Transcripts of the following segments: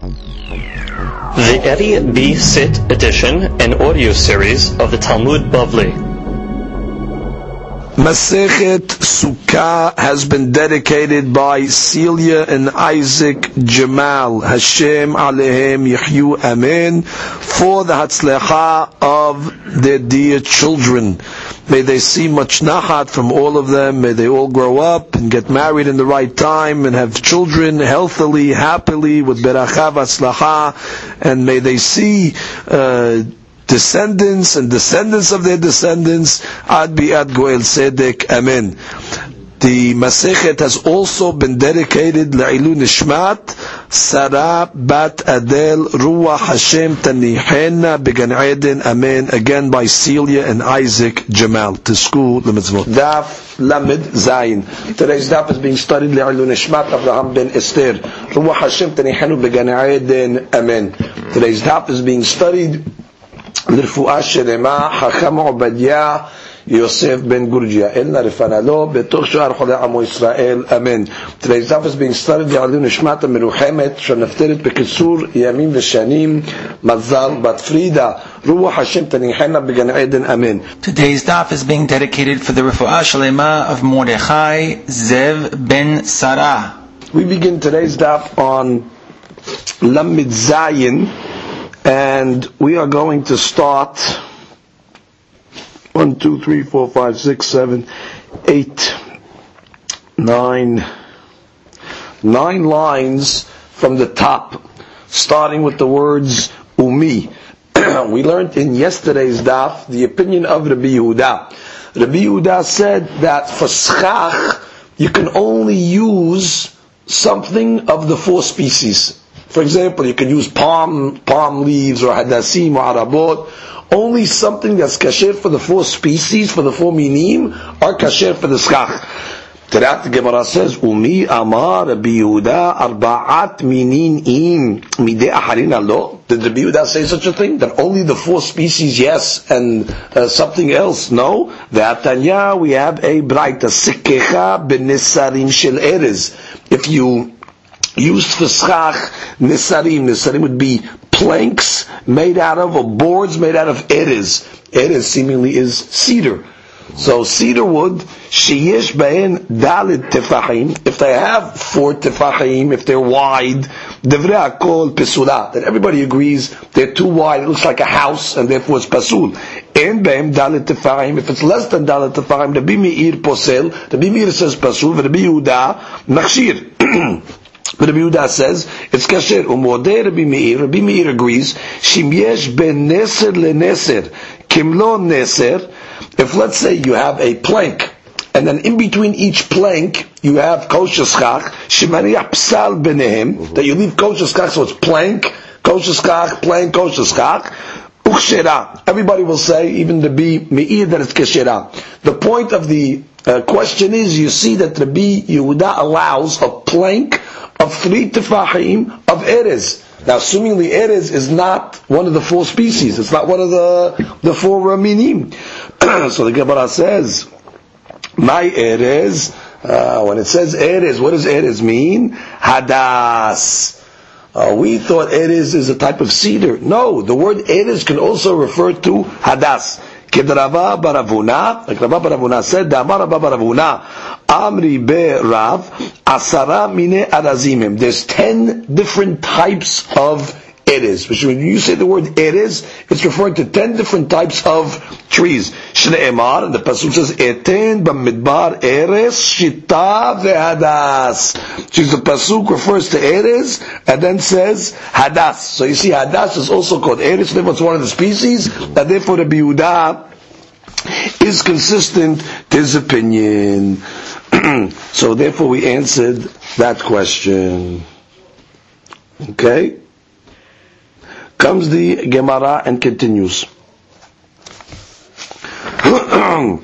The Eddie B. Sit edition and audio series of the Talmud Bavli. Masechet Sukkah has been dedicated by Celia and Isaac Jamal. Hashem Alehem Yehyu Amen. For the Hatzlecha of their dear children. May they see much nachat from all of them. May they all grow up and get married in the right time and have children healthily, happily, with berachav atzlacha. And may they see uh, descendants and descendants of their descendants, ad bi'ad goel sedek, amen. The Masechet has also been dedicated La'ilu Nishmat, Sarah Bat Adel Ruach Hashem Tanihena Began Eden, Amen, again by Celia and Isaac Jamal, to school the mitzvot. Daf Lamed Zayin. Today's daf is being studied La'ilu Nishmat Avraham ben Esther, Ruach Hashem Tanihenu Began Eden, Amen. Today's daf is being studied לרפואה שלמה, חכם עובדיה Yosef ben Gurgia. El Narifanalo, Betuch Shoar Chole Amo Israel. Amen. Today's daf is being started Ya'alu Nishmat Meruhemet, Shanafteret Bekitsur, Yamim Veshanim, Mazal Bat Frida. Ruach Hashem Tanihena Began Eden. Amen. Today's daf is being dedicated for the Refuah Shalema of Mordechai Zev ben Sarah. We begin today's daf on Lamid Zayin, and we are going to start one, two, three, four, five, six, seven, eight, nine, nine lines from the top, starting with the words umi. we learned in yesterday's daf the opinion of Rabbi Yehuda. Rabbi Yehuda said that for schach you can only use something of the four species. For example, you can use palm palm leaves or hadassim or arabot. Only something that's kasher for the four species, for the four minim, are kasher for the schach. Tadat the Gemara says, Umi amar Rabbi Yehuda arba'at minin im midei aharin lo. Did Rabbi Yehuda say such a thing? That only the four species, yes, and uh, something else, no? Ve'atanya, we have a bright, a sikkecha b'nisarim shel erez. If you used for schach nisarim. Nisarim would be planks made out of, or boards made out of eres. Eres seemingly is cedar. So cedar wood, sheyesh bein dalit tefahim. If they have four tefahim, if they're wide, devrei akol pesula. That everybody agrees they're too wide. It looks like a house, and therefore it's pasul. En beim dalit tefahim. If it's less than dalit tefahim, the Meir posel. The Meir says pasul. The Yehuda machshir. Rabbi Yehuda says it's kasher. Umodei Rabbi Meir. Rabbi Meir agrees. Shimyesh ben neser leneser kimlo neser. If let's say you have a plank, and then in between each plank you have kosher schach, shemariach psal benehem, that you leave kosher schach, so it's plank, kosher schach, plank, kosher schach. Ukshera. Everybody will say, even the be meir, that it's keshera. The point of the uh, question is, you see that Rabbi Yehuda allows a plank of three tefahim of Erez. Now, assumingly Erez is not one of the four species, it's not one of the, the four minim. so the Gemara says, my Erez, uh, when it says Erez, what does Erez mean? Hadas. Uh, we thought Erez is a type of cedar. No, the word Erez can also refer to Hadas. Kedrava baravuna, like baravuna said, Damar baravuna, Amri be Rav, Asara mine arazimim. There's ten different types of eres. Which when you say the word eres, it's referring to ten different types of trees. Shne'emar, and the pasuk says, Eten b'midbar eres shita ve'hadas. So the pasuk refers to eres, and then says hadas. So you see, hadas is also called eres, therefore it's one of the species, and therefore the biudah is consistent to his opinion. so therefore we answered that question. Okay? Comes the Gemara and continues. Rabbi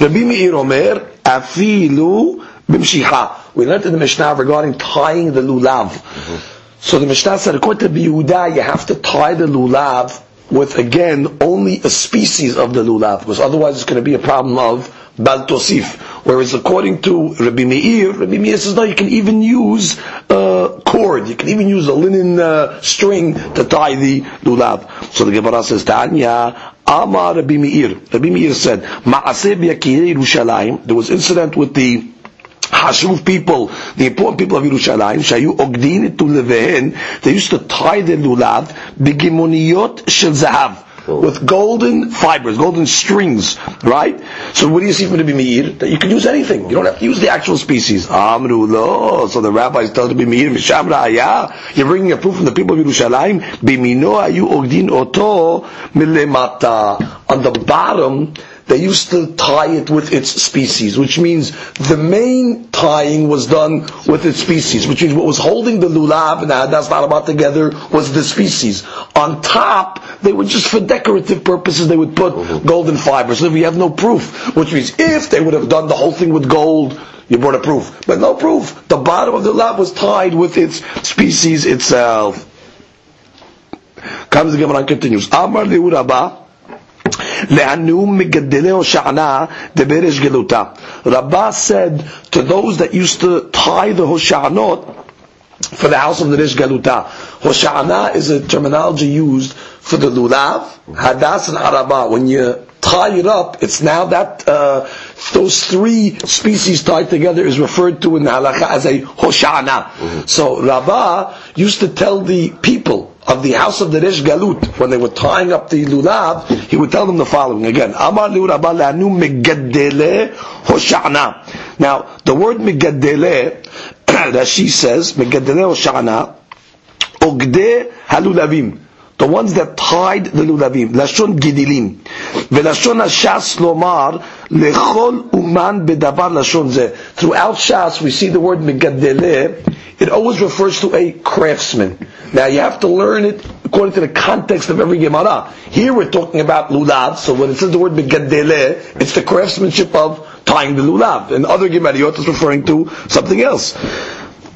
Meir Omer, afilu b'mshicha. We learned in the Mishnah regarding tying the lulav. Mm-hmm. So the Mishnah said, according to Yehuda, you have to tie the lulav with, again, only a species of the lulav, because otherwise it's going to be a problem of baltosif. Whereas according to Rabbi Meir, Rabbi Meir says, no, you can even use uh, cord. You can even use a linen uh, string to tie the lulav. So the Gemara says, Tanya, Amar Rabbi Meir. Rabbi Meir said, Ma'aseh Yerushalayim. There was incident with the Hashuv people, the important people of Yerushalayim, shayu ogdin to levehen, they used to tie the lulav b'gimoniyot shel zahav with golden fibers, golden strings, right? So what do you see from the Bimir? That you can use anything. You don't have to use the actual species. Amru lo. So the rabbis tell the Bimir, Misham ra'aya. You're bringing a proof from the people of Yerushalayim. Bimino ayu ogdin oto milemata. On the bottom, they used to tie it with its species, which means the main tying was done with its species, which means what was holding the lulav and the hadas about together was the species. On top, they were just for decorative purposes, they would put mm-hmm. golden fibers. So we have no proof, which means if they would have done the whole thing with gold, you brought a proof. But no proof. The bottom of the lulav was tied with its species itself. Comes the Gemara continues. Amar. Le'anu megadele Hosha'ana deberesh geluta. Rabbah said to those that used to tie the Hosha'anot for the house of the Rish Galuta. Hosha'ana is a terminology used for the lulav, hadas and araba. When you tie it up, it's now that uh, those three species tied together is referred to in the halakha as a hoshana. Mm-hmm. So Rabbah used to tell the people of the house of the Resh Galut, when they were tying up the lulav, he would tell them the following again. Amar Rabbah lanu megaddele hoshana. Now, the word megaddele, that she says, megaddele hoshana, ogde halulavim the ones that tied the lulavim, lashon gidilim, velashon hashas lomar lechol uman bedavar lashon ze. Throughout Shas, we see the word megadele. It always refers to a craftsman. Now you have to learn it according to the context of every Gemara. Here we're talking about lulav, so when it says the word megadele, it's the craftsmanship of tying the lulav. And other Gemariyot is referring to something else.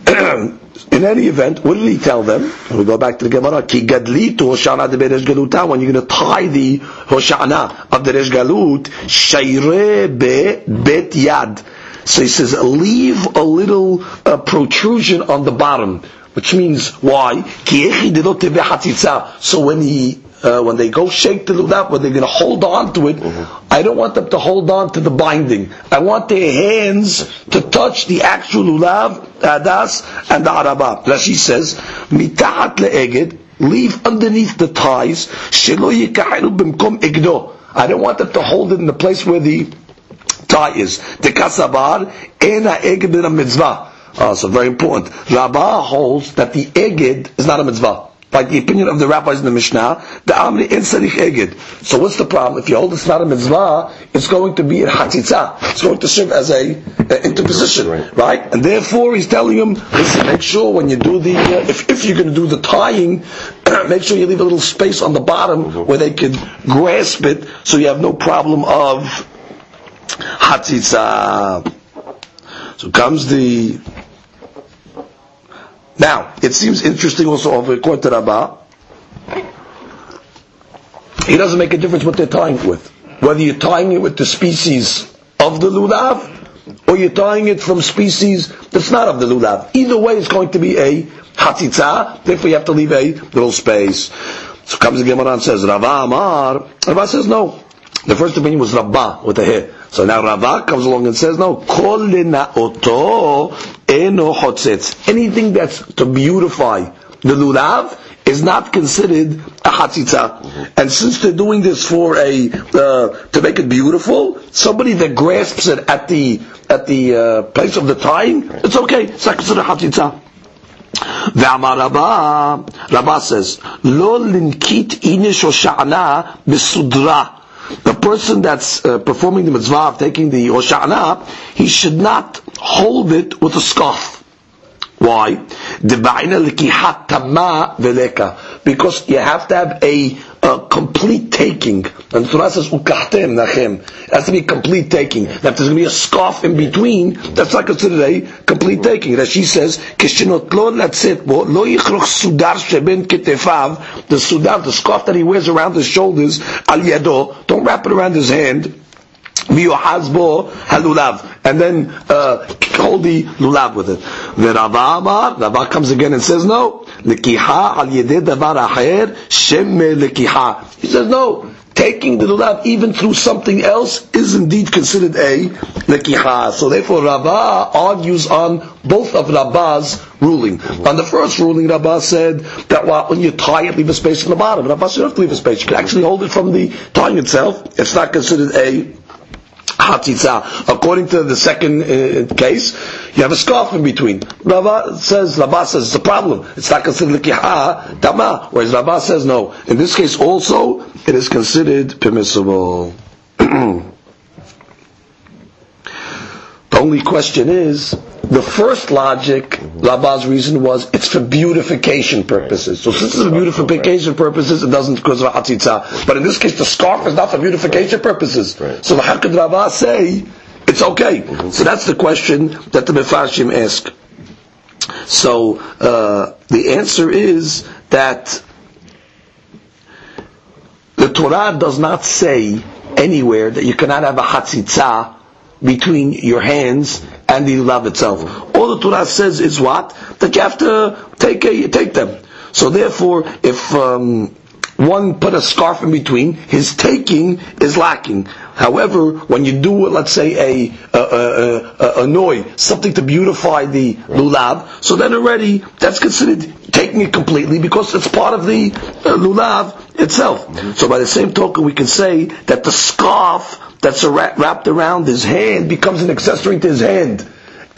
In any event, what did he tell them? We go back to the Gemara. Ki gadlitu hoshana de beresh galuta. When you're going to tie the hoshana of the resh galut, shayre be bet yad. So he says, leave a little uh, protrusion on the bottom, which means why? So when he uh, when they go shake the lulav, when they're going to hold on to it, mm-hmm. I don't want them to hold on to the binding. I want their hands to touch the actual lulav, adas, and the araba. Rashi says, mitahat le'eged, leave underneath the ties, shelo yikahiru bimkom igdo. I don't want them to hold it in the place where the tie is. The kasabar, ena eged in a mitzvah. Uh, so very important. Rabbah holds that the eged is not a mitzvah like the opinion of the rabbis in the Mishnah, the Amri in Sarich Eged. So what's the problem? If you hold it's not a mitzvah, it's going to be a hatzitza. It's going to serve as a, a interposition, right. right. And therefore he's telling him, listen, make sure when you do the, uh, if, if you're going to do the tying, make sure you leave a little space on the bottom mm-hmm. where they can grasp it so you have no problem of hatzitza. So comes the now, it seems interesting also of according to Rabbah, it doesn't make a difference what they're tying it with. Whether you're tying it with the species of the lulav, or you're tying it from species that's not of the lulav. Either way, it's going to be a hatitza, therefore you have to leave a little space. So comes the Gemara and says, Rava Amar. Rava says no. The first opinion was Rabbah with the hair. So now Rava comes along and says, no, kol oto eno chotzetz. Anything that's to beautify the lulav is not considered a hatzitza. Mm-hmm. And since they're doing this for a uh, to make it beautiful, somebody that grasps it at the at the uh, place of the tying, it's okay. It's not considered hatzitza. ואמר רבה, רבה says, לא לנקית איניש או שענה בסודרה the person that's uh, performing the mitzvah of taking the Hoshana, he should not hold it with a scoff. Why? Because you have to have a, a complete taking. And the Torah says, ukahtem nachem. It has to be complete taking. Now, if there's going to be a scoff in between, that's not considered a complete taking. She says, lo latzet bo, lo yichroch sudar sheben ketefav, the sudar, the scarf that he wears around his shoulders, al yado, don't wrap it around his hand, V'yohaz bo halulav. And then uh, hold the lulav with it. V'Rava Amar, Rava comes again and says no. Lekiha al yedeh davar acher, shem lekiha. He says no taking the lulav even through something else is indeed considered a lekiha. So therefore, Rabbah argues on both of Rabbah's ruling. On the first ruling, Rabbah said that when you tie it, leave a space on the bottom. Rabbah said you don't have to leave a space. You can actually hold it from the tying itself. It's not considered a According to the second uh, case, you have a scarf in between. Rava says, Rava says it's a problem. It's not considered likiha tama. Whereas Rava says no. In this case also, it is considered permissible. the only question is, the first logic, Rava's reason was it's for beautification purposes. So since it's for beautification purposes, it doesn't cause of hatzitza. But in this case, the scarf is not for beautification purposes. So how could Rabba say it's okay? So that's the question that the Mefarshim ask. So uh, the answer is that the Torah does not say anywhere that you cannot have a hatzitza between your hands and the lulav itself. All the Torah says is what? That you have to take a, take them. So therefore, if um, one put a scarf in between, his taking is lacking. However, when you do, let's say, a, a, a, a, a something to beautify the lulav, so then already that's considered taking it completely because it's part of the uh, lulav itself. So by the same token, we can say that the scarf that's wrapped around his hand becomes an accessory to his hand.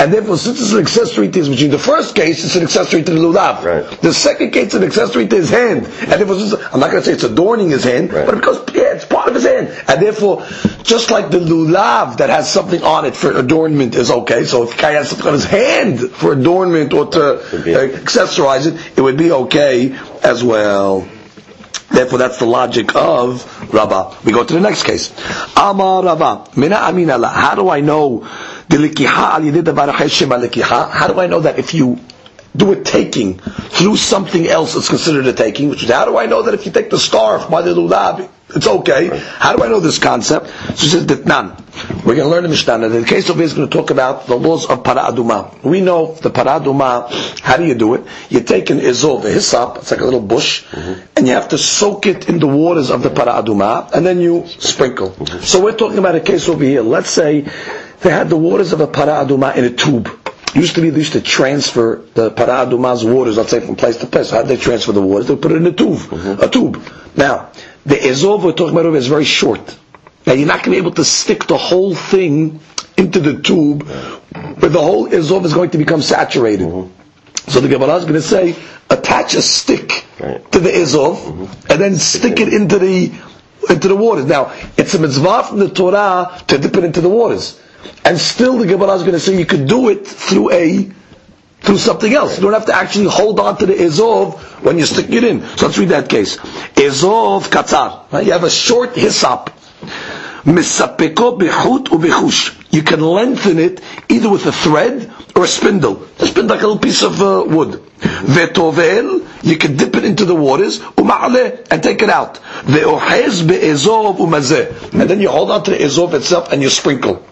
And therefore, since it's an accessory to his machine, the first case it's an accessory to the lulav. Right. The second case it's an accessory to his hand. And therefore, I'm not going to say it's adorning his hand, right. but because yeah, it's part of his hand. And therefore, just like the lulav that has something on it for adornment is okay. So if guy has something on his hand for adornment or to uh, accessorize it, it would be okay as well. Therefore, that's the logic of Rabbah. We go to the next case. Amar Rabbah. Mina amina How do I know the likiha How do I know that if you do a taking through something else, it's considered a taking? Which is, how do I know that if you take the scarf by the lulab, it's okay. How do I know this concept? So he says none. We're going to learn the Mishnah. In the case of is going to talk about the laws of paraduma. We know the paraduma. How do you do it? You take an izov, a hyssop, it's like a little bush, mm-hmm. and you have to soak it in the waters of the paraduma, and then you sprinkle. Mm-hmm. So we're talking about a case over here. Let's say they had the waters of a paraduma in a tube. Used to be they used to transfer the paraduma's waters, let's say from place to place. How did they transfer the waters? They put it in a tube. Mm-hmm. A tube. Now, the Ezov we're talking about is very short. Now you're not going to be able to stick the whole thing into the tube where the whole Ezov is going to become saturated. Mm-hmm. So the Gemara is going to say, attach a stick right. to the Ezov mm-hmm. and then stick it into the into the waters. Now, it's a mitzvah from the Torah to dip it into the waters. And still the Gemara is going to say you could do it through a through something else. You don't have to actually hold on to the Ezov when you stick it in. So let's read that case. Ezov katzar. Right? You have a short hyssop. Bechut ubechush. You can lengthen it either with a thread or a spindle. A spindle like a little piece of uh, wood. Vetovel, you can dip it into the waters, uma'ale, and take it out. Ve'ohez be'ezov umazeh. And then you hold on to the ezov itself and you sprinkle.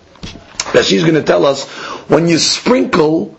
Now she's going to tell us, when you sprinkle,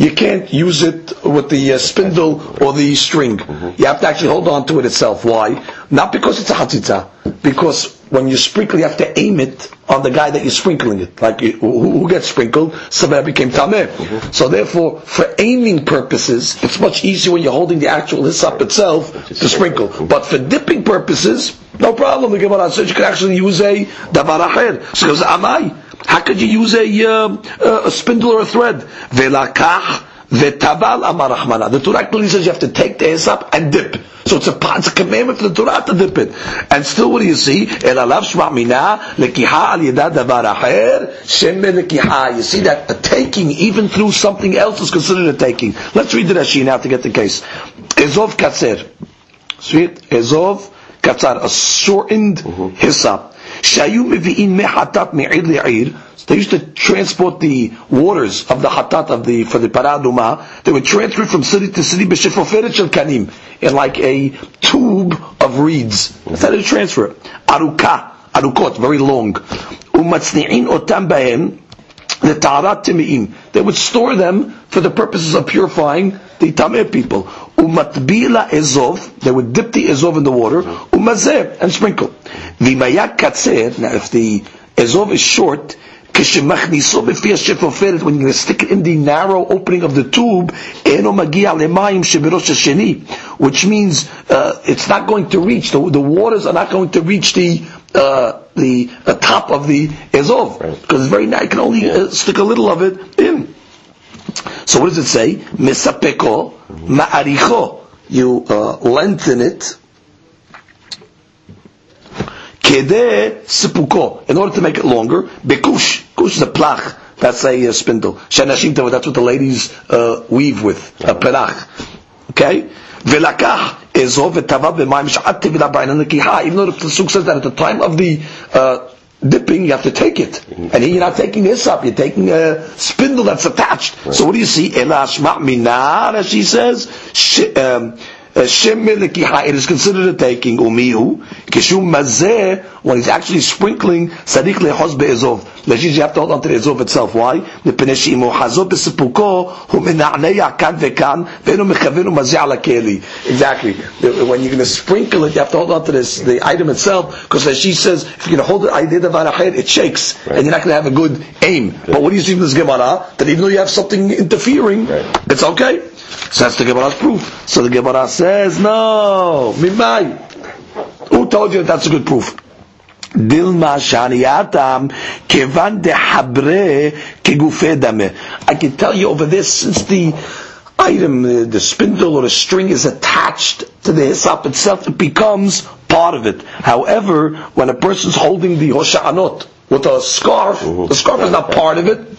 you can't use it with the uh, spindle or the string. Mm-hmm. You have to actually hold on to it itself. Why? Not because it's a hatzitza. Because when you sprinkle, you have to aim it on the guy that you're sprinkling it. Like who, who gets sprinkled, somebody became tameh. Mm-hmm. So therefore, for aiming purposes, it's much easier when you're holding the actual hyssop itself to sprinkle. Mm-hmm. But for dipping purposes, no problem. The Gemara says you can actually use a davar. So goes amai. How could you use a, uh, a spindle or a thread? Velakach vetabal amarachmana. The Torah clearly says you have to take the hyssop and dip. So it's a, it's a commandment for the Torah to dip it. And still what do you see? El alav shma'mina lekiha al davar shemme lekiha. You see that a taking even through something else is considered a taking. Let's read the Rashi now to get the case. Ezov katzer. Sweet. Ezov katzer. A shortened mm-hmm. Shayu mevi'in mehatat me'ir le'ir. They used to transport the waters of the hatat of the for the paraduma. They would transfer from city to city b'shifoferet shel kanim in like a tube of reeds. That's how they transfer. Aruka, arukot, very long. umatzni'in otam the tarat. They would store them for the purposes of purifying the tameh people. Umatbila ezov, they would dip the ezov in the water, umazeh, and sprinkle. V'mayak katzer, now if the ezov is short, when you're going to stick it in the narrow opening of the tube, which means uh, it's not going to reach, the, the waters are not going to reach the uh, the uh, top of the ezov, because it's very narrow, you can only uh, stick a little of it in. So what does it say? Mesapeko ma'aricho. You uh, lengthen it Kede sipuko. In order to make it longer, bekush. Kush is a plach. That's a uh, spindle. Shanashim that's what the ladies uh, weave with. A pelach. Okay? Velakach ezov etavav b'mayim sh'at tevila b'ainan nekiha. Even though the Pasuk says that at the time of the uh, dipping, you have to take it. Mm-hmm. And here you're not taking this up, you're taking a spindle that's attached. Right. So what do you see? Elash minar, as she says. Um, Um, it is considered a taking, umihu, kishum mazeh, when he's actually sprinkling, sadik lehoz be'ezov. Lashis, you have to hold on to the ezov itself. Why? מפני שאם חזו בסיפוקו, הוא מנענע כאן וכאן, ואינו מכוון ומזיע לכלי. Exactly. When you're going to sprinkle it, you have to hold on to this, the item itself, because as she says, if you're going to hold it, I did it shakes, right. and you're not going to have a good aim. Good. But what do you see in this Gemara? That even though you have something interfering, right. it's okay. So that's the Gemara's proof. So the Gemara says, no, mimai. Who told you that that's a good proof? Dilma shaniyatam kevan dehabre kegufe dame. I can tell you over this, since the item, the, the spindle or the string is attached to the hyssop itself, it becomes part of it. However, when a person's holding the hosha'anot with a scarf, mm-hmm. the scarf is not part of it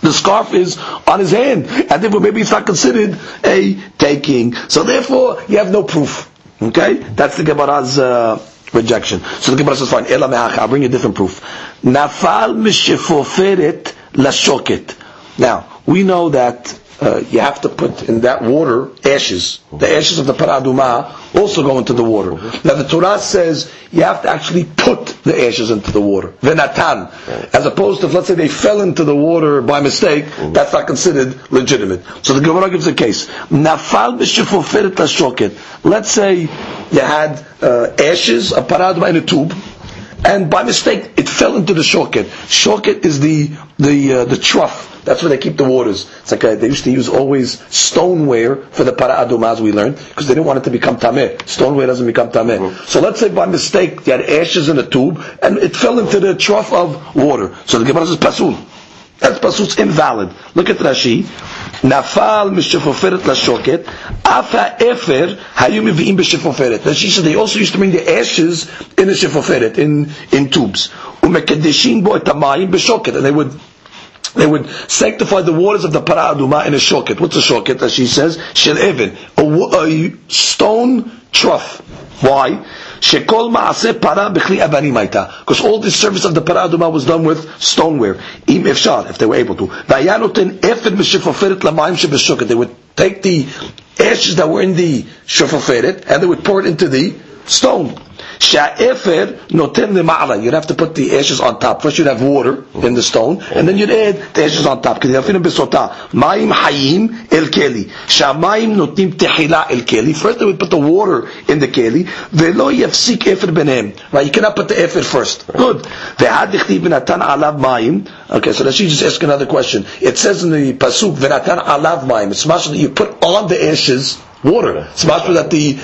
the scarf is on his hand, and therefore maybe it's not considered a taking. So therefore, you have no proof. Okay, that's the Gemara's uh, rejection. So the Gemara says, "Fine, ela I'll bring you a different proof." Nafal mishifoferet lashoket. Now we know that uh, you have to put in that water ashes. The ashes of the paraduma also go into the water. Now the Torah says you have to actually put the ashes into the water. Venatan. As opposed to, let's say they fell into the water by mistake, that's not considered legitimate. So the Gemara gives a case. Nafal Let's say you had uh, ashes, a paraduma in a tube, and by mistake it fell into the shoket. Shoket is the the uh, the trough that's where they keep the waters. It's like a, they used to use always stoneware for the para adumaz we learned, because they didn't want it to become tameh. Stoneware doesn't become tameh. Mm-hmm. So let's say by mistake they had ashes in a tube and it fell into the trough of water. So the Gemara says pasul. That's pasul's invalid. Look at Rashi. Nafal mishefoferet lashoket. Afa efer hayum viim b'shefoferet. Rashi said they also used to bring the ashes in the shefoferet in in tubes. Bo etamayim b'shoket, and they would they would sanctify the waters of the Paraduma in a shoket. What's a shoket? As she says, shel even, a, a stone trough. Why? Shekol maaseh avanim. Because all this service of the paraduma was done with stoneware. Im efshar, if they were able to. Vayanoten shebeshoket. They would take the ashes that were in the shefoferet and they would pour it into the stone. Sha'efer noten lema'ala. You'd have to put the ashes on top. First you'd have water in the stone, and then you'd add the ashes on top. Because yafinu besota. Ma'im hayim el keli. Sha'mayim notim tehila el keli. First they would put the water in the keli. Ve'lo yafsik efer benem. Right, you cannot put the efer first. Good. Ve'ad dichtiv benatan alav mayim. Okay, so let's just ask another question. It says in the pasuk, ve'natan alav mayim. It's much that you put on the ashes water. It's possible that the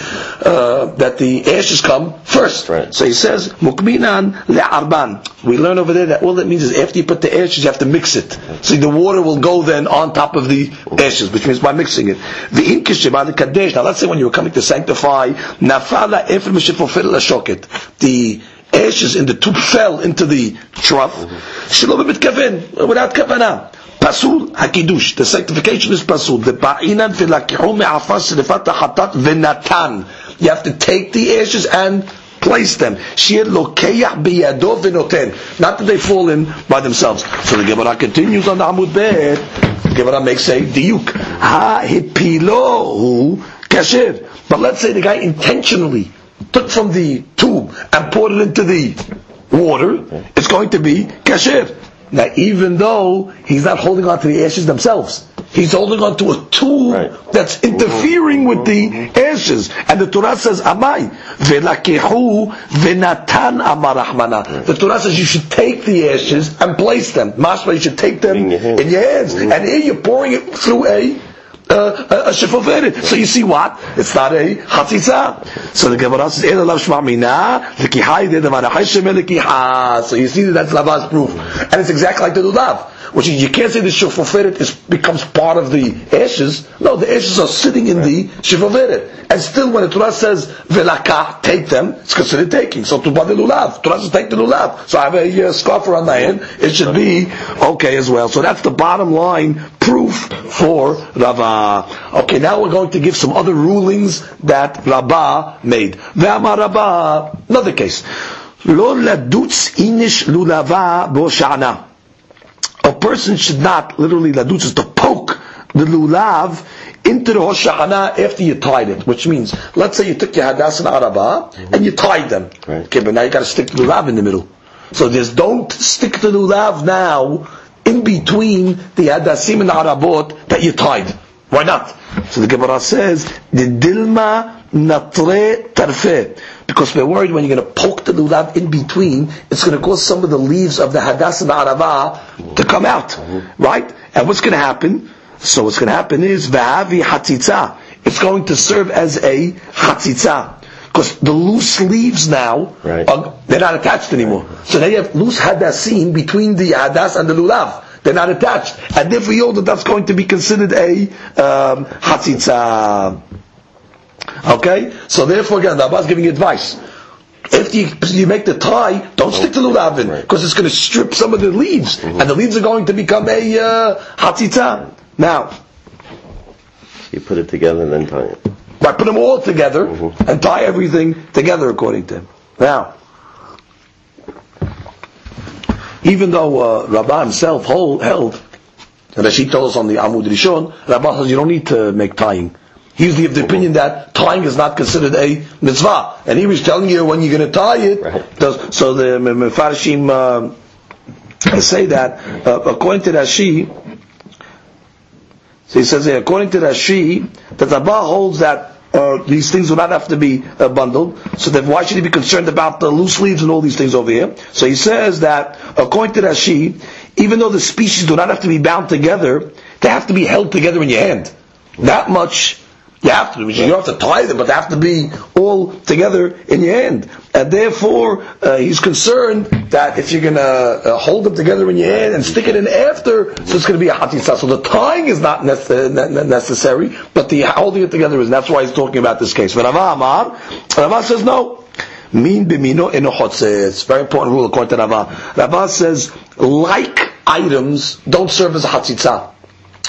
uh, that the ashes come first. Right. So he says mukminan le'arban. We learn over there that all that means is after you put the ashes, you have to mix it. So the water will go then on top of the ashes, which means by mixing it. The Inkish are the kadesh. Now let's say when you were coming to sanctify nafala shoket. The ashes in the tube fell into the trough. Mm-hmm. Without kavanah. Pasul hakidush. The sanctification is pasul. The ba'inan v'lakihu me'afas srifat hatat v'natan. You have to take the ashes and place them. Shir lokeyah biyado v'noten. Not that they fall in by themselves. So the Gemara continues on the Amud Bet. The Gemara makes a diuk. Ha hipilohu kasher. But let's say the guy intentionally took from the tube and poured it into the water, it's going to be kasher. Now, even though he's not holding on to the ashes themselves, he's holding on to a tool Right. that's interfering with the ashes. And the Torah says, Amai, velakehu venatan amar Rahmana. The Torah says you should take the ashes and place them. Mashma, you should take them In your hands. in your hands. Mm-hmm. And here you're pouring it through a uh, a, shifoferet. So you see what? It's not a chatzitza. So the Gemara says, "Ela lav shma mina lekihai de devana hayshem lekiha." So you see that that's lavas proof, and it's exactly like the lulav. Which is, you can't say the shifoferet is becomes part of the ashes. No, the ashes are sitting in the shifoferet, and still when the Torah says velaka, take them, it's considered taking. So to the lulav, Torah says take the lulav. So I have a uh, scarf around my hand. It should be okay as well. So that's the bottom line proof for Rava. Okay, now we're going to give some other rulings that Rabba made. Ve'amar Rabba, another case. Lo ladutz inish lulava bo'shana. A person should not, literally ladutz is to poke the lulav into the hoshana after you tied it, which means, let's say you took your hadas and araba and you tied them. Right. Okay, but now you got to stick the lulav in the middle. So there's don't stick the lulav now in between the hadasim and the arabot that you tied. Why not? So the Gemara says, the dilma natre tarfe. Because we're worried when you're going to poke the lulav in between, it's going to cause some of the leaves of the hadas and the arava to come out. Right? And what's going to happen? So what's going to happen is, v'avi hatzitza. It's going to serve as a hatzitza. Because the loose leaves now, Right. are, they're not attached anymore. So now you have loose hadasim between the hadas and the lulav. They're not attached. And therefore you know that that's going to be considered a um, hatzitza. Okay? So therefore again, the Abba is giving advice. If you, you make the tie, don't stick to in, Right. because it's going to strip some of the leaves, and the leaves are going to become a uh, hatzitza. Now, You put it together and then tie it. I put them all together Mhm. and tie everything together according to him. Now, even though uh, Rabbah himself hold, held, and as he told us on the Amud Rishon, Rabbah says you don't need to make tying. He's of the opinion that tying is not considered a mitzvah, and he was telling you when you're going to tie it. Right. does- So the Mefarshim uh, say that uh, according to Rashi, so he says here, according to Rashi, that Rabbah holds that uh, these things do not have to be uh, bundled. So then why should he be concerned about the loose leaves and all these things over here? So he says that according to Rashi, even though the species do not have to be bound together, they have to be held together in your hand. That much you have to. You have to tie them, but they have to be all together in your hand. And therefore, uh, he's concerned that if you're going to uh, hold them together in your hand and stick it in after, so it's going to be a hatisah. So the tying is not nece- ne- ne- necessary, but the holding it together is. And That's why he's talking about this case. But Rava Amar, Rava says no. Min bimino It's a very important rule according to Rava. Rava says like items don't serve as a hatzitza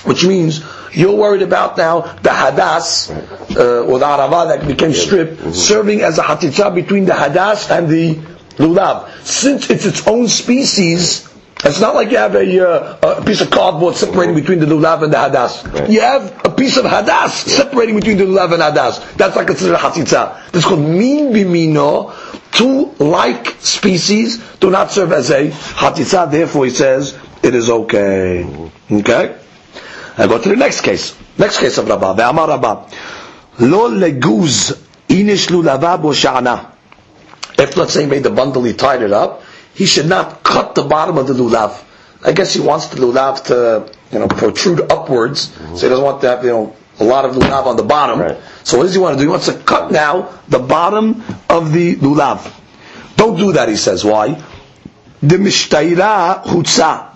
which means you're worried about now the hadas uh, or the arava that became stripped serving as a hatitza between the hadas and the lulav. Since it's its own species, it's not like you have a, uh, a piece of cardboard separating between the lulav and the hadas. Right. You have a piece of hadas separating between the lulav and hadas. That's not considered a hatitza. That's called min bimino. Two like species do not serve as a hatitza. Therefore, he says it is okay. Okay. I go to the next case. Next case of Rabbah. Ve'amar Rabbah. Lo leguz inish lulava bo sha'ana. If let's say he made the bundle, he tied it up, he should not cut the bottom of the lulav. I guess he wants the lulav to, you know, protrude upwards, so he doesn't want to have, you know, a lot of lulav on the bottom. Right. So what does he want to do? He wants to cut now the bottom of the lulav. Don't do that, he says. Why? The mishtayra hutza.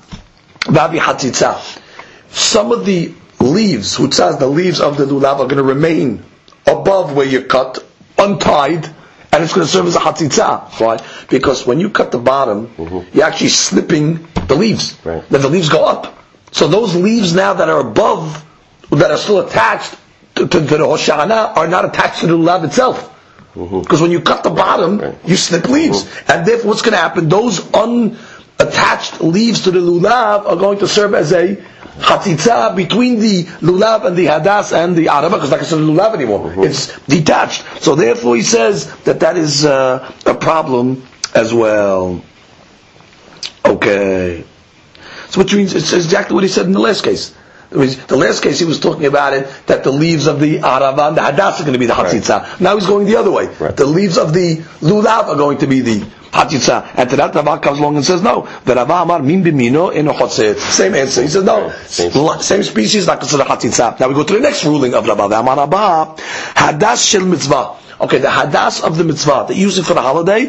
Some of the leaves, hutzah, the leaves of the lulav are going to remain above where you cut, untied, and it's going to serve as a hatzitza. Why? Because when you cut the bottom, mm-hmm. you're actually snipping the leaves. Right. Then the leaves go up. So those leaves now that are above, that are still attached to, to, to the Hoshana, are not attached to the lulav itself. Mm-hmm. Because when you cut the bottom, Right. you snip leaves. Mm-hmm. And therefore what's going to happen? Those unattached leaves to the lulav are going to serve as a chatzitza between the lulav and the hadas and the araba, because I said, lulav anymore. It's detached. So therefore he says that that is uh, a problem as well. Okay. So which means it's exactly what he said in the last case. The last case he was talking about it that the leaves of the arava and the hadas are going to be the hatzitza. Now he's going the other way. Right. The leaves of the lulav are going to be the hatzitza. And to that Rava comes along and says no. The Rava amar min bimino in Same answer. He says no. Same. Same species not considered hatzitza. Now we go to the next ruling of Rava. Amar Rabba hadas shel mitzvah. Okay, the hadas of the mitzvah that you use it for the holiday,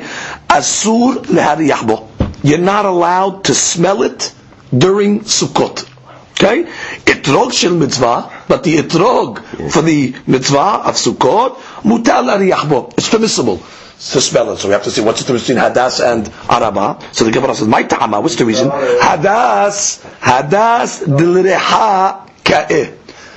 asur lehariyahbo. You're not allowed to smell it during Sukkot. Okay? Etrog shel mitzvah, but the etrog for the mitzvah of Sukkot, mutal ariyahbo. It's permissible to smell it. So we have to see what's the difference between hadas and araba. So the Gemara says, my ta'ama, what's the reason? Hadas, hadas dilreha ka'eh.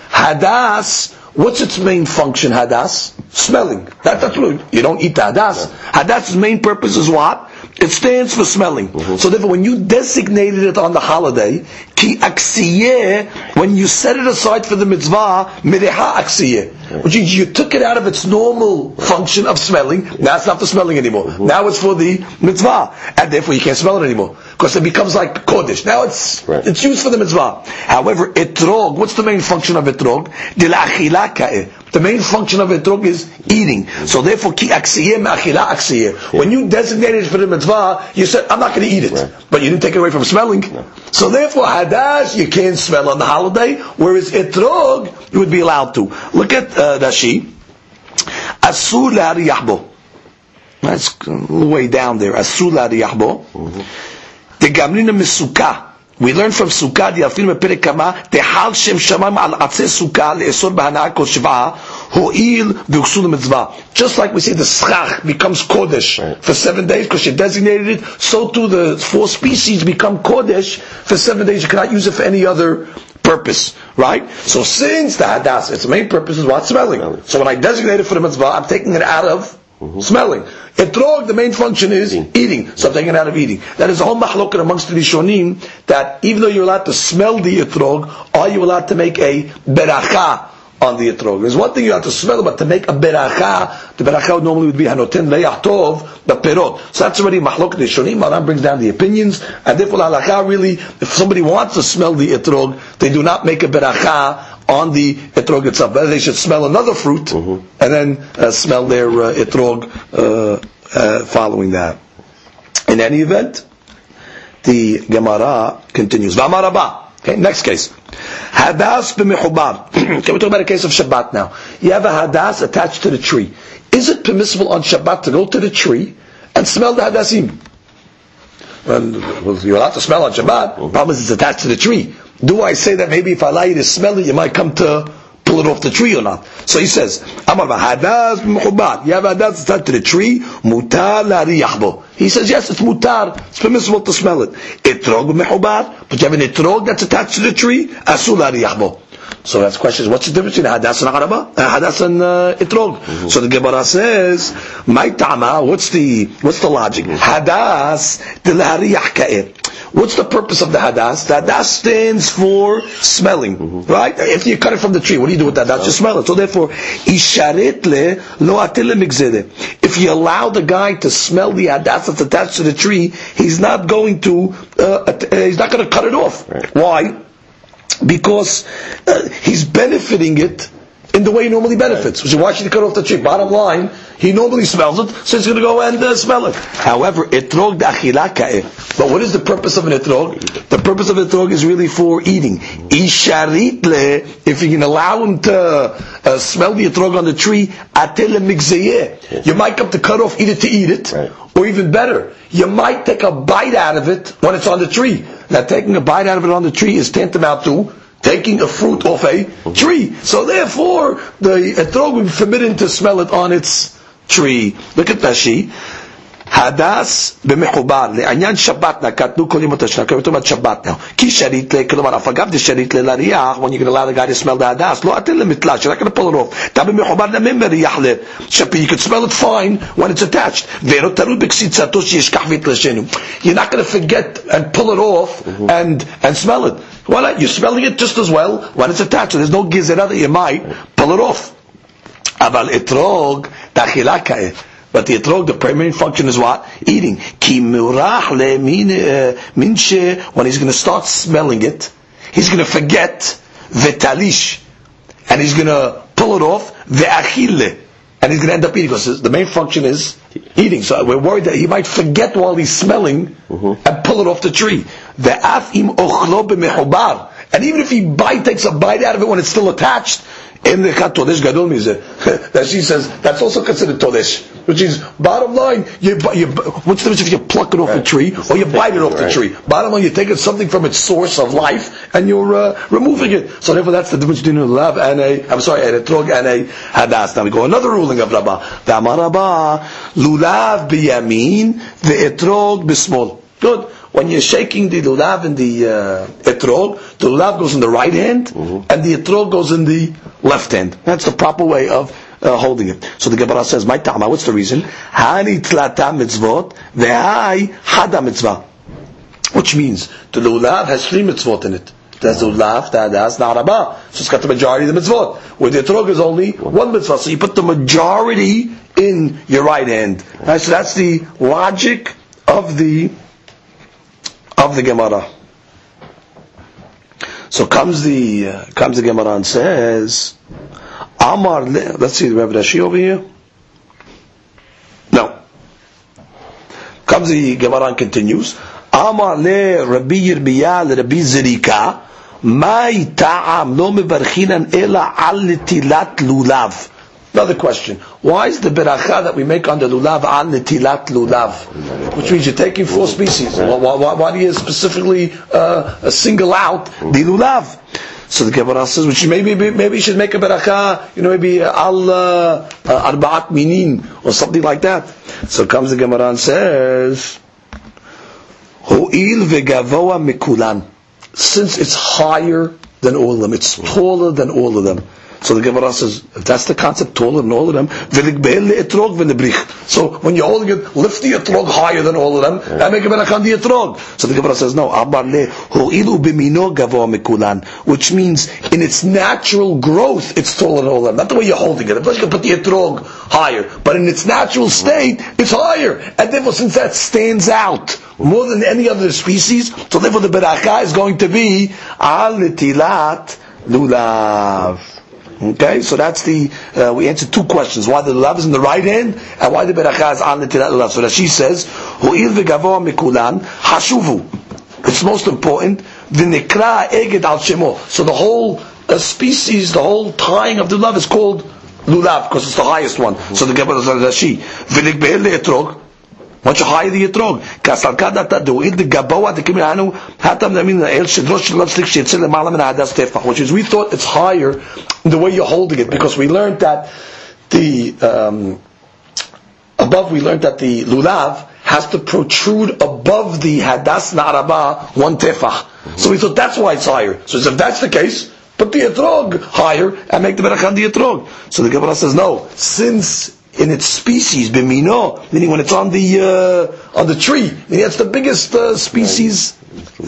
Hadas, what's its main function, hadas? Smelling. That, that's what, you don't eat the hadas. Hadas's main purpose is what? It stands for smelling. Mm-hmm. So therefore, when you designated it on the holiday, ki aksiyeh, when you set it aside for the mitzvah, mireha aksiyeh, mm-hmm. which means you took it out of its normal function of smelling. Now it's not for smelling anymore. Mm-hmm. Now it's for the mitzvah, and therefore you can't smell it anymore because it becomes like kodesh. Now it's Right. it's used for the mitzvah. However, etrog, what's the main function of etrog? The main function of etrog is eating. So therefore, ki ma'achila. When you designated it for the mitzvah, you said, I'm not going to eat it. Right. But you didn't take it away from smelling. So therefore, hadash, you can't smell on the holiday, whereas etrog, you would be allowed to. Look at uh, Rashi. Asur la'ariyahbo. That's way down there. Asur la'ariyahbo. The Gamrina Misukah. We learn from Sukkah, the Alfin בפרק כמה, תחל שם שמיים על עצי סוכה לאסור בהנאה כל שבעה, הואיל והוגשו למצווה. Just like we say the schach becomes kodesh Right. for seven days because you designated it, so too the four species become kodesh for seven days. You cannot use it for any other purpose, right? So since the hadas, its main purpose is what? Smelling. So when I designate it for the mitzvah, I'm taking it out of Mm-hmm. smelling. Etrog, the main function is eating. So I'm taking it out of eating. That is a whole mahloket amongst the Rishonim that even though you're allowed to smell the etrog, are you allowed to make a beracha on the etrog? There's one thing you have to smell, but to make a beracha, the beracha would normally would be hanoten le'ah tov, the perot. So that's already mahloket Rishonim. Maran brings down the opinions, and therefore halacha really, if somebody wants to smell the etrog, they do not make a beracha on the etrog itself. Better they should smell another fruit and then uh, smell their uh, etrog uh, uh, following that. In any event, the Gemara continues. V'amarabah. Okay, next case. Hadas b'mechubar. okay, we talk about a case of Shabbat now. You have a hadas attached to the tree. Is it permissible on Shabbat to go to the tree and smell the hadasim? And well, you're allowed to smell on Shabbat. The problem is it's attached to the tree. Do I say that maybe if I allow you to smell it, you might come to pull it off the tree or not? So he says, Amar hadas b'mechubar. You have hadas attached to the tree. Mutar la'riyahbo. He says, yes, it's mutar. It's permissible to smell it. Etrog b'mechubar. But you have an etrog that's attached to the tree. Asul. So that's the question: What's the difference between hadas and araba? Uh, hadas and uh, etrog. So the Gemara says, "My tama." What's the what's the logic? Hadas dilhariyah ka'ir. What's the purpose of the hadas? The hadas stands for smelling, right? If you cut it from the tree, what do you do with that? That's Just smell it. So therefore, isharet le lo atile. If you allow the guy to smell the hadas that's attached to the tree, he's not going to uh, uh, he's not going to cut it off. Why? Because uh, he's benefiting it in the way he normally benefits. Which is why should he cut off the tree? Bottom line, he normally smells it, so he's going to go and uh, smell it. However, etrog da'achila ka'eh. But what is the purpose of an etrog? The purpose of an etrog is really for eating. Isharit le, if you can allow him to uh, smell the etrog on the tree, migzeyeh. You might come to cut off, eat it to eat it. Right. Or even better, you might take a bite out of it when it's on the tree. Now, taking a bite out of it on the tree is tantamount to taking a fruit off a tree. So therefore, the etrog would be forbidden to smell it on its tree. Look at Rashi. הדס במחובר, לעניין שבת נקטנו כל ימות השנה, we're talking about שבת now, כי שריט ל, כלומר, אף אגב דשריט ל להריח, when you're going to allow the guy to smell the הדס, לא אתן למתלש, you're not going to pull it off, אתה במחובר נמים מריח ל, שפי, you can smell it fine when it's attached, ואינו תלוי בקציצתו שישכח ויתלשנו, you're not going to forget and pull it off and, and smell it, why not, you're smelling it just as well when it's attached, so there's no gizera that you might pull it off. אבל אתרוג, דאכילה כעת. But the etrog, the primary function is what? Eating. Ki murah le min, uh, when he's going to start smelling it, he's going to forget vetalish, and he's going to pull it off ve'achille, and he's going to end up eating because the main function is eating. So we're worried that he might forget while he's smelling and pull it off the tree. Im ochlo. And even if he bite, takes a bite out of it when it's still attached, in the Todesh Gadol Mizeh, that she says, that's also considered Todesh. Which is, bottom line, you, you, what's the difference if you pluck it off the tree or you bite it off the tree? Bottom line, you're taking something from its source of life and you're uh, removing it. So therefore that's the difference between a lulav and a, I'm sorry, and a trog and a hadas. Now we go another ruling of Rava. The Amar Rava, lulav biyamin, the etrog bismol. Good. When you're shaking the lulav and the uh, etrog, the lulav goes in the right hand, and the etrog goes in the left hand. That's the proper way of uh, holding it. So the Gemara says, "My tama." What's the reason? Hani tlata mitzvot hada mitzvah. Which means the lulav has three mitzvot in it. There's the lulav, the hadas, the arabah. So it's got the majority of the mitzvot. Where the etrog is only one mitzvah. So you put the majority in your right hand. Right, so that's the logic of the of the Gemara. So comes the uh, comes the Gemara and says, Amar. le- Let's see, have Rashi over here? No. Comes the Gemara and continues. Amar le Rabbi Yirmiyah Rabbi Zerika. Mai ta'am lo mevarchinan ela al netilat lulav. Another question. Why is the beracha that we make on the lulav al netilat lulav? Which means you're taking four species. Why, why, why do you specifically uh, single out the lulav? So the Gemara says, which maybe maybe you should make a beracha, you know, maybe al uh, uh, arba'at minin or something like that. So comes the Gemara and says, Ho'il vegavoa mikulan. Since it's higher than all of them, it's taller than all of them. So the Gemara says, if that's the concept, taller than all of them, v'ligbeel le'etrog v'lebrich. So when you're holding it, lift the etrog higher than all of them, and make a berach on the etrog. So the Gemara says, no, amar le ho'ilu b'mino gavoa mikulan, which means in its natural growth, it's taller than all of them. Not the way you're holding it. Of course you can put the etrog higher, but in its natural state, it's higher. And therefore, since that stands out more than any other species, so therefore the beracha is going to be al lulav. Okay, so that's the uh, we answered two questions: why the love is in the right hand, and why the beracha is on the tilat lulav. So she says, "Hu'il v'gavoa mikulan hashuvu." It's most important. V'nikra eged al shemo. So the whole uh, species, the whole tying of the love is called lulav because it's the highest one. So the Gemara says Rashi, "V'nikbe'el le'etrog." Much higher the etrog. Kasal kada ta do it the gabawa the kimanu hatam namin el shidrosh shel slik shitzel lemala min hadas tefach. Which is we thought it's higher the way you're holding it because we learned that the um, above we learned that the lulav has to protrude above the hadas na'araba one tefach. So we thought that's why it's higher. So if that's the case, put the etrog higher and make the berachah the etrog. So the Gemara says no, since in its species, bimino, meaning when it's on the uh, on the tree, meaning that's the biggest uh, species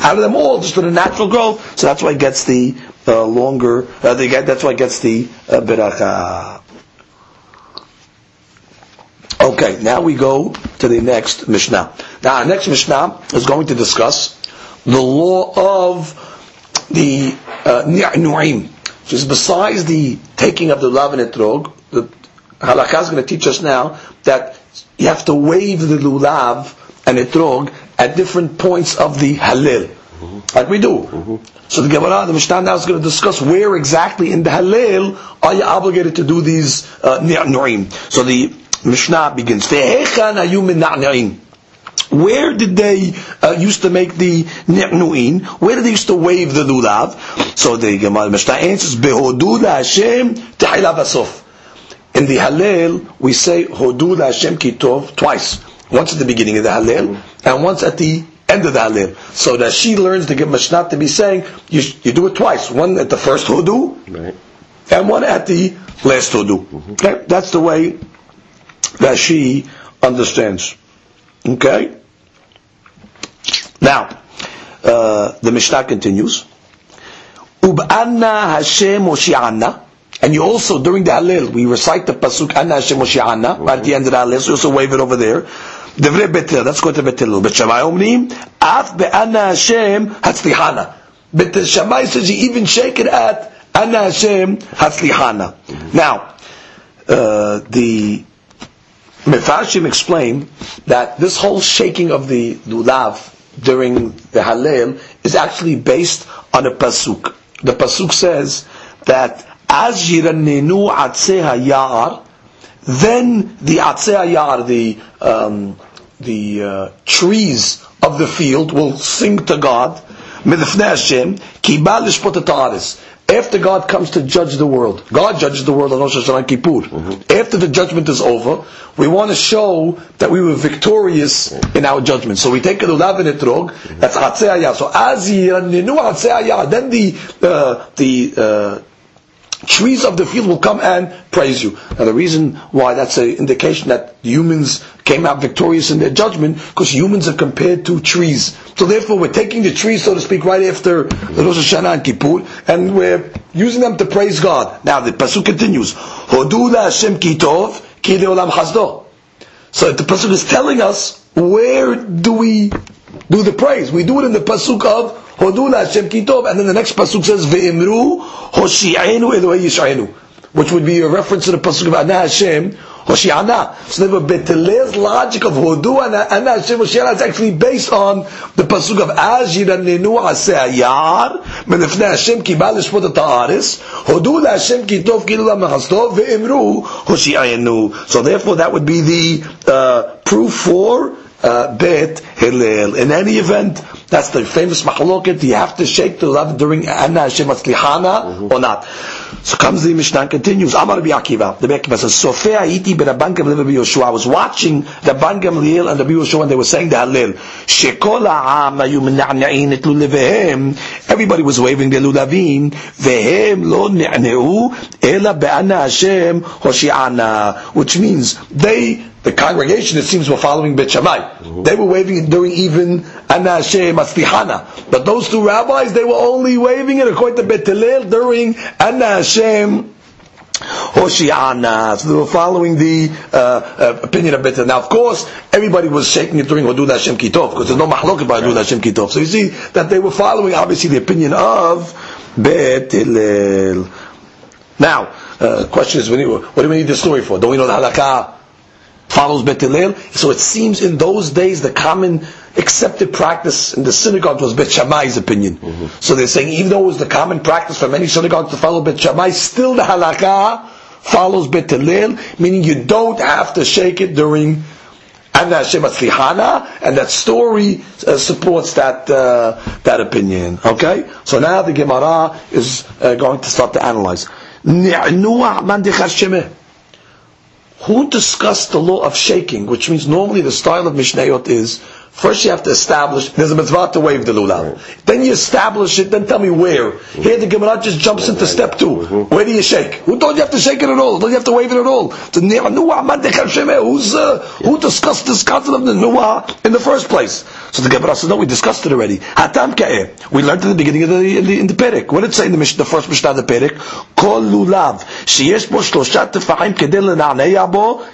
out of them all, just in a natural growth. So that's why it gets the uh, longer. Uh, the, that's why it gets the uh, beracha. Okay, now we go to the next Mishnah. Now, our next Mishnah is going to discuss the law of the uh, which is besides the taking of the lav and etrog, the halakha is going to teach us now that you have to wave the lulav and etrog at different points of the Hallel, like we do. So the Gemara, the Mishnah now is going to discuss where exactly in the Hallel are you obligated to do these uh. So the Mishnah begins. Where did they uh, used to make the ni'nu'in? Where did they used to wave the lulav? So the Gemara Mishnah answers, "Behodu Hashem basof." In the Hallel, we say Hodu la Hashem Kitov twice. Once at the beginning of the Hallel, and once at the end of the Hallel. So that she learns to the Mishnah to be saying, you, you do it twice. One at the first Hodu, Right. and one at the last Hodu. Okay? That's the way that she understands. Okay? Now, uh, the Mishnah continues. Ub'anna Hashem Moshi'anna. And you also, during the Hallel, we recite the Pasuk, Anna Hashem Moshi'ana, right at the end of the Hallel, so you also wave it over there. Devre Betel, let's go to Betel. Bet Shammai Omrim, Af be'anna Hashem Hatzlihana. Bet Shammai says you even shake it at Anna Hashem Hatzlihana. Now, uh, the Mefarshim explain that this whole shaking of the lulav during the Hallel is actually based on a pasuk. The pasuk says that as yiranenu atzeh ya'ar, then the atzeh ya'ar, the um, the uh, trees of the field will sing to God. Hashem, ki ba lishpot after God comes to judge the world, God judges the world on Rosh Hashanah Kippur. Mm-hmm. After the judgment is over, we want to show that we were victorious in our judgment. So we take a lulav and etrog, that's Hatzeh So as then the, uh, the, uh, trees of the field will come and praise you. Now the reason why that's an indication that humans came out victorious in their judgment, because humans are compared to trees. So therefore we're taking the trees, so to speak, right after the Rosh Hashanah and Kippur, and we're using them to praise God. Now the Pasuk continues, Hodu Hashem kitov, ki leolam hasdo. So the Pasuk is telling us, where do we do the praise? We do it in the Pasuk of Hodu Hashem Kitov, and then the next pasuk says Ve'imru Hoshi'enu Elohei Yish'enu, which would be a reference to the pasuk of Ana Hashem Hoshi'ana. So the Beteleh's logic of Hodu Ana Hashem Hoshi'ana is actually based on the pasuk of Ajir Nenu Aseh Yar Menefnei Hashem Kibal Lishpot Ta'aris Hodu Hashem Kitov Kilu Lamachastov Ve'imru Hoshi'enu. So therefore that would be the uh, proof for uh, Bet Hillel. In any event, that's the famous machloket. You have to shake the love during Anna Hashem Atzlihana or not. So comes the Mishnah and continues. Amar Rabbi Akiva. The Rabbi Akiva says, Sofea iti berabban Gamliel Rabbi Yoshua. I was watching the Ban Gamliel and Rabbi Yoshua and they were saying the Hallel. Shekol ha'am ayu mena'na'in et lulevehem. Everybody was waving their lulavim. Vehem lo ne'neu ela be'anna Hashem hoshi'ana. Which means they the congregation, it seems, were following Bet Shammai. Mm-hmm. They were waving it during even Anna Hashem Matzlihana. But those two rabbis, they were only waving it according to Bet Hillel during Hashem Hoshiana. So they were following the uh, uh, opinion of Bet Now, of course, everybody was shaking it during Hodud Hashem Kitov, because there's no mahlok about Hodud Hashem Kitov. So you see that they were following, obviously, the opinion of Bet Hillel. Now, uh, question is, what do we need the story for? Don't we know the halakha follows Bet So it seems in those days the common accepted practice in the synagogue was Bet Shammai's opinion. Mm-hmm. So they're saying even though it was the common practice for many synagogues to follow Bet Shammai, still the halakha follows Bet meaning you don't have to shake it during and Hashem and that story uh, supports that uh, that opinion. Okay, so now the Gemara is uh, going to start to analyze. Who discussed the law of shaking, which means normally the style of Mishnayot is First you have to establish, there's a mitzvah to wave the lulav. Then you establish it, then tell me where. Here the Gemara just jumps into step 2 Where do you shake? Who told you have to shake it at all? Don't you have to wave it at all? Who's, uh, who discussed this concept of the nuah in the first place? So the Gemara says, no, we discussed it already. Hatam. We learned at the beginning of the, in the, in the Perek. What did it say in the, the first Mishnah of the Perek? Kol lulav.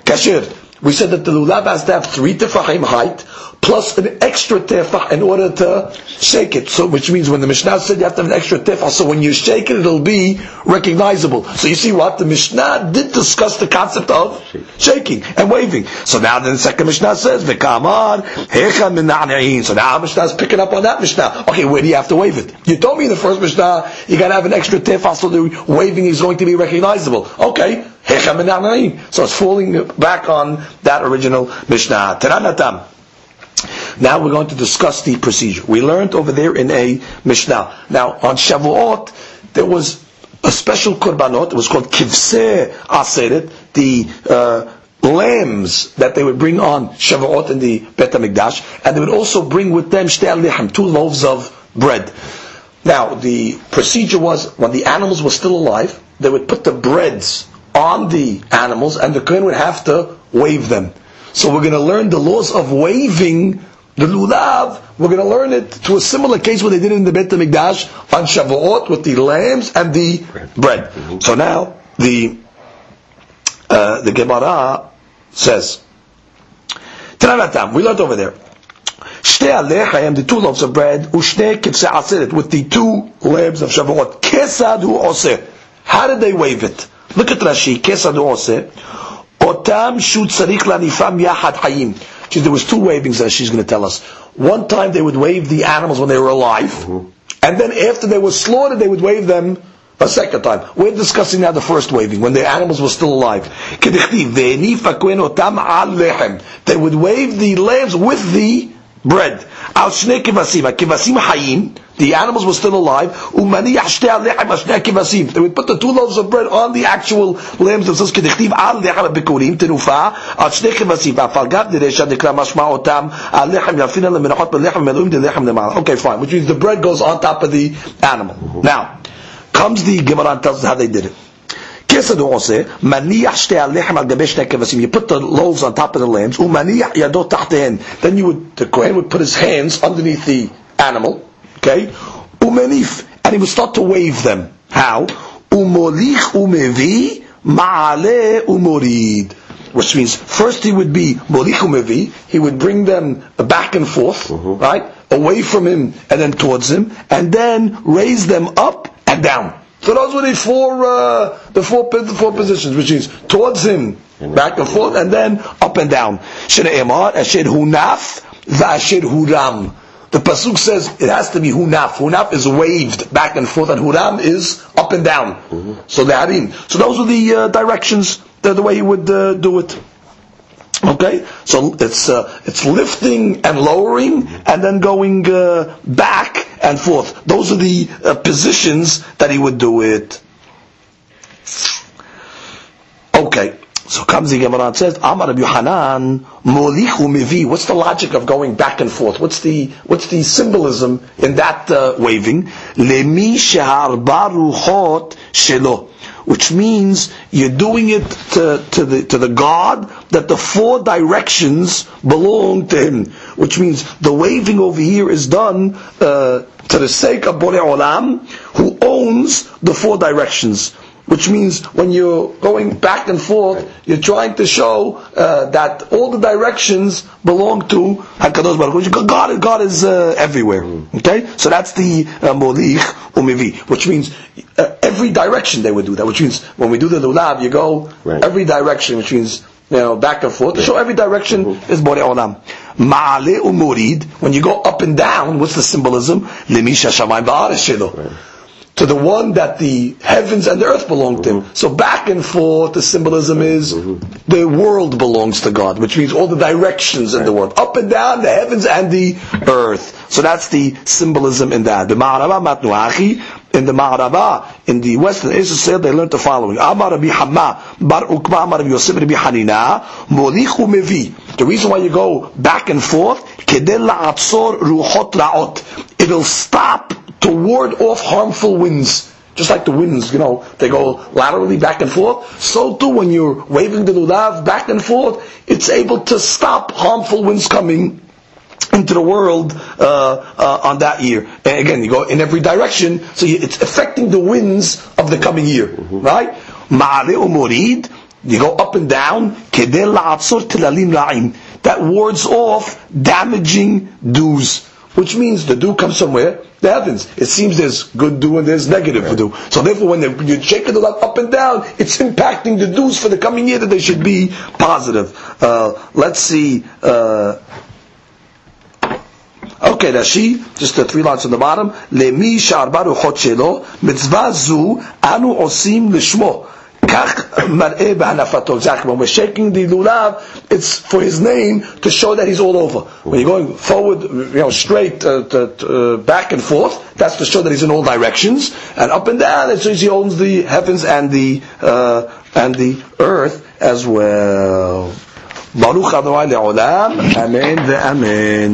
Kasher. We said that the lulav has to have three tefahim height, plus an extra tefah in order to shake it. So, which means when the Mishnah said you have to have an extra tefah, so when you shake it, it'll be recognizable. So you see what? The Mishnah did discuss the concept of shaking and waving. So now the second Mishnah says, V'kamar, hecha mina'ne'in. So now Mishnah is picking up on that Mishnah. Okay, where do you have to wave it? You told me in the first Mishnah, you gotta have an extra tefah so the waving is going to be recognizable. Okay, so it's falling back on that original Mishnah. Teranatam. Now we're going to discuss the procedure. We learned over there in a Mishnah. Now on Shavuot, there was a special korbanot. It was called kivseh aseret, the uh, lambs that they would bring on Shavuot in the Bet HaMikdash, and they would also bring with them shtei two loaves of bread. Now the procedure was when the animals were still alive, they would put the breads on the animals, and the kohen would have to wave them. So we're going to learn the laws of waving the lulav. We're going to learn it to a similar case where they did it in the Beit Hamikdash on Shavuot with the lambs and the bread. So now the uh, the Gemara says, Tananatam, we learned over there. Shtei alechem, the two loaves of bread, ushne aseret, with the two lambs of Shavuot. Kesad hu oseh. How did they wave it? Look at Rashi, kesad hu oseh. Otam shu tzarich lanifam yahad hayim. See, There was two wavings that she's going to tell us. One time they would wave the animals when they were alive, mm-hmm. and then after they were slaughtered, they would wave them a second time. We're discussing now the first waving, when the animals were still alive. Kedichtiv, "Ve'enifa kohen otam al lechem." They would wave the lambs with the bread. Al shnei kivasim, kivasim hayim, the animals were still alive. Umani kivasim. They would put the two loaves of bread on the actual lambs themselves. Kedichtiv al lechem bikurim tenufa al shnei kivasim. Afal gav diresha dekra mashma otam al lechem yafina lemenachot belechem meluim de lechem lemala. Okay, fine. Which means the bread goes on top of the animal. Now, comes the Gemara and tells us how they did it. Kesed Ose, Maniach Shte Alechem Al Gabesh Nekevasim. You put the loaves on top of the lambs, Umaniach Yadot Tachten. Then you would, the Kohen would put his hands underneath the animal, okay? Umenif. And he would start to wave them. How? Umolich Umevi Ma'ale Umorid which means first he would be molich umevi. he would bring them back and forth, mm-hmm. right, away from him and then towards him, and then raise them up and down. So those were the four, uh, the four, the four positions, which is towards him, back and forth, and then up and down. Shne'emar, asher hunaf, v'asher huram. The pasuk says it has to be hunaf. Hunaf is waved back and forth, and huram is up and down. So the harim. So those are the uh, directions, the, the way he would uh, do it. Okay, so it's uh, it's lifting and lowering, and then going uh, back and forth. Those are the uh, positions that he would do it. So comes the Gemara and says, Amar Rabbi molichu mivi. What's the logic of going back and forth? What's the what's the symbolism in that uh, waving? Lemi sheharba ruchot shelo. Which means you're doing it to, to the to the God that the four directions belong to Him. Which means the waving over here is done uh, to the sake of Borei Olam, who owns the four directions which means when you're going back and forth, you're trying to show uh, that all the directions belong to Hakadosh Baruch Hu. God, God is uh, everywhere. Okay, so that's the uh, molich umivi, which means uh, every direction they would do that. Which means when we do the lulav, you go Right. every direction, which means you know back and forth to show every direction is Borei Olam. Ma'ale umurid, when you go up and down, what's the symbolism? Lemisha shamayim ba'aretz shelo to the one that the heavens and the earth belong to him. Mm-hmm. So back and forth, the symbolism mm-hmm. is the world belongs to God, which means all the directions in the world. Up and down, the heavens and the earth. So that's the symbolism in that. The Ma'arava Matnuachi, in the Ma'arava, in the Western Israel, they learned the following. Amar Rabbi Hamma, Bar Amar Rabbi Yosef, Rabbi Hanina, Molichu Mevi. The reason why you go back and forth, Kedel La'atzor Ruchot Ra'ot. It'll stop to ward off harmful winds. Just like the winds, you know, they go laterally back and forth. So too, when you're waving the lulav back and forth, it's able to stop harmful winds coming into the world uh, uh, on that year. And again, you go in every direction, so you, it's affecting the winds of the coming year, right? Ma'ale you go up and down. That wards off damaging dews, which means the dew comes somewhere. The heavens. It seems there's good dew and there's negative dew. So therefore, when you're shaking the lot up and down, it's impacting the dews for the coming year that they should be positive. Uh, let's see. Uh, Okay, Rashi, just the three lines on the bottom. She'arba ruchot shelo, mitzvah zu anu osim lishmo. Exactly. When we're shaking the lulav, it's for his name to show that he's all over. When you're going forward, you know, straight, uh, to, uh, back and forth, that's to show that he's in all directions. And up and down, it shows he owns the heavens and the, uh, and the earth as well. Baruch Adonai le'olam. Amen ve'amen.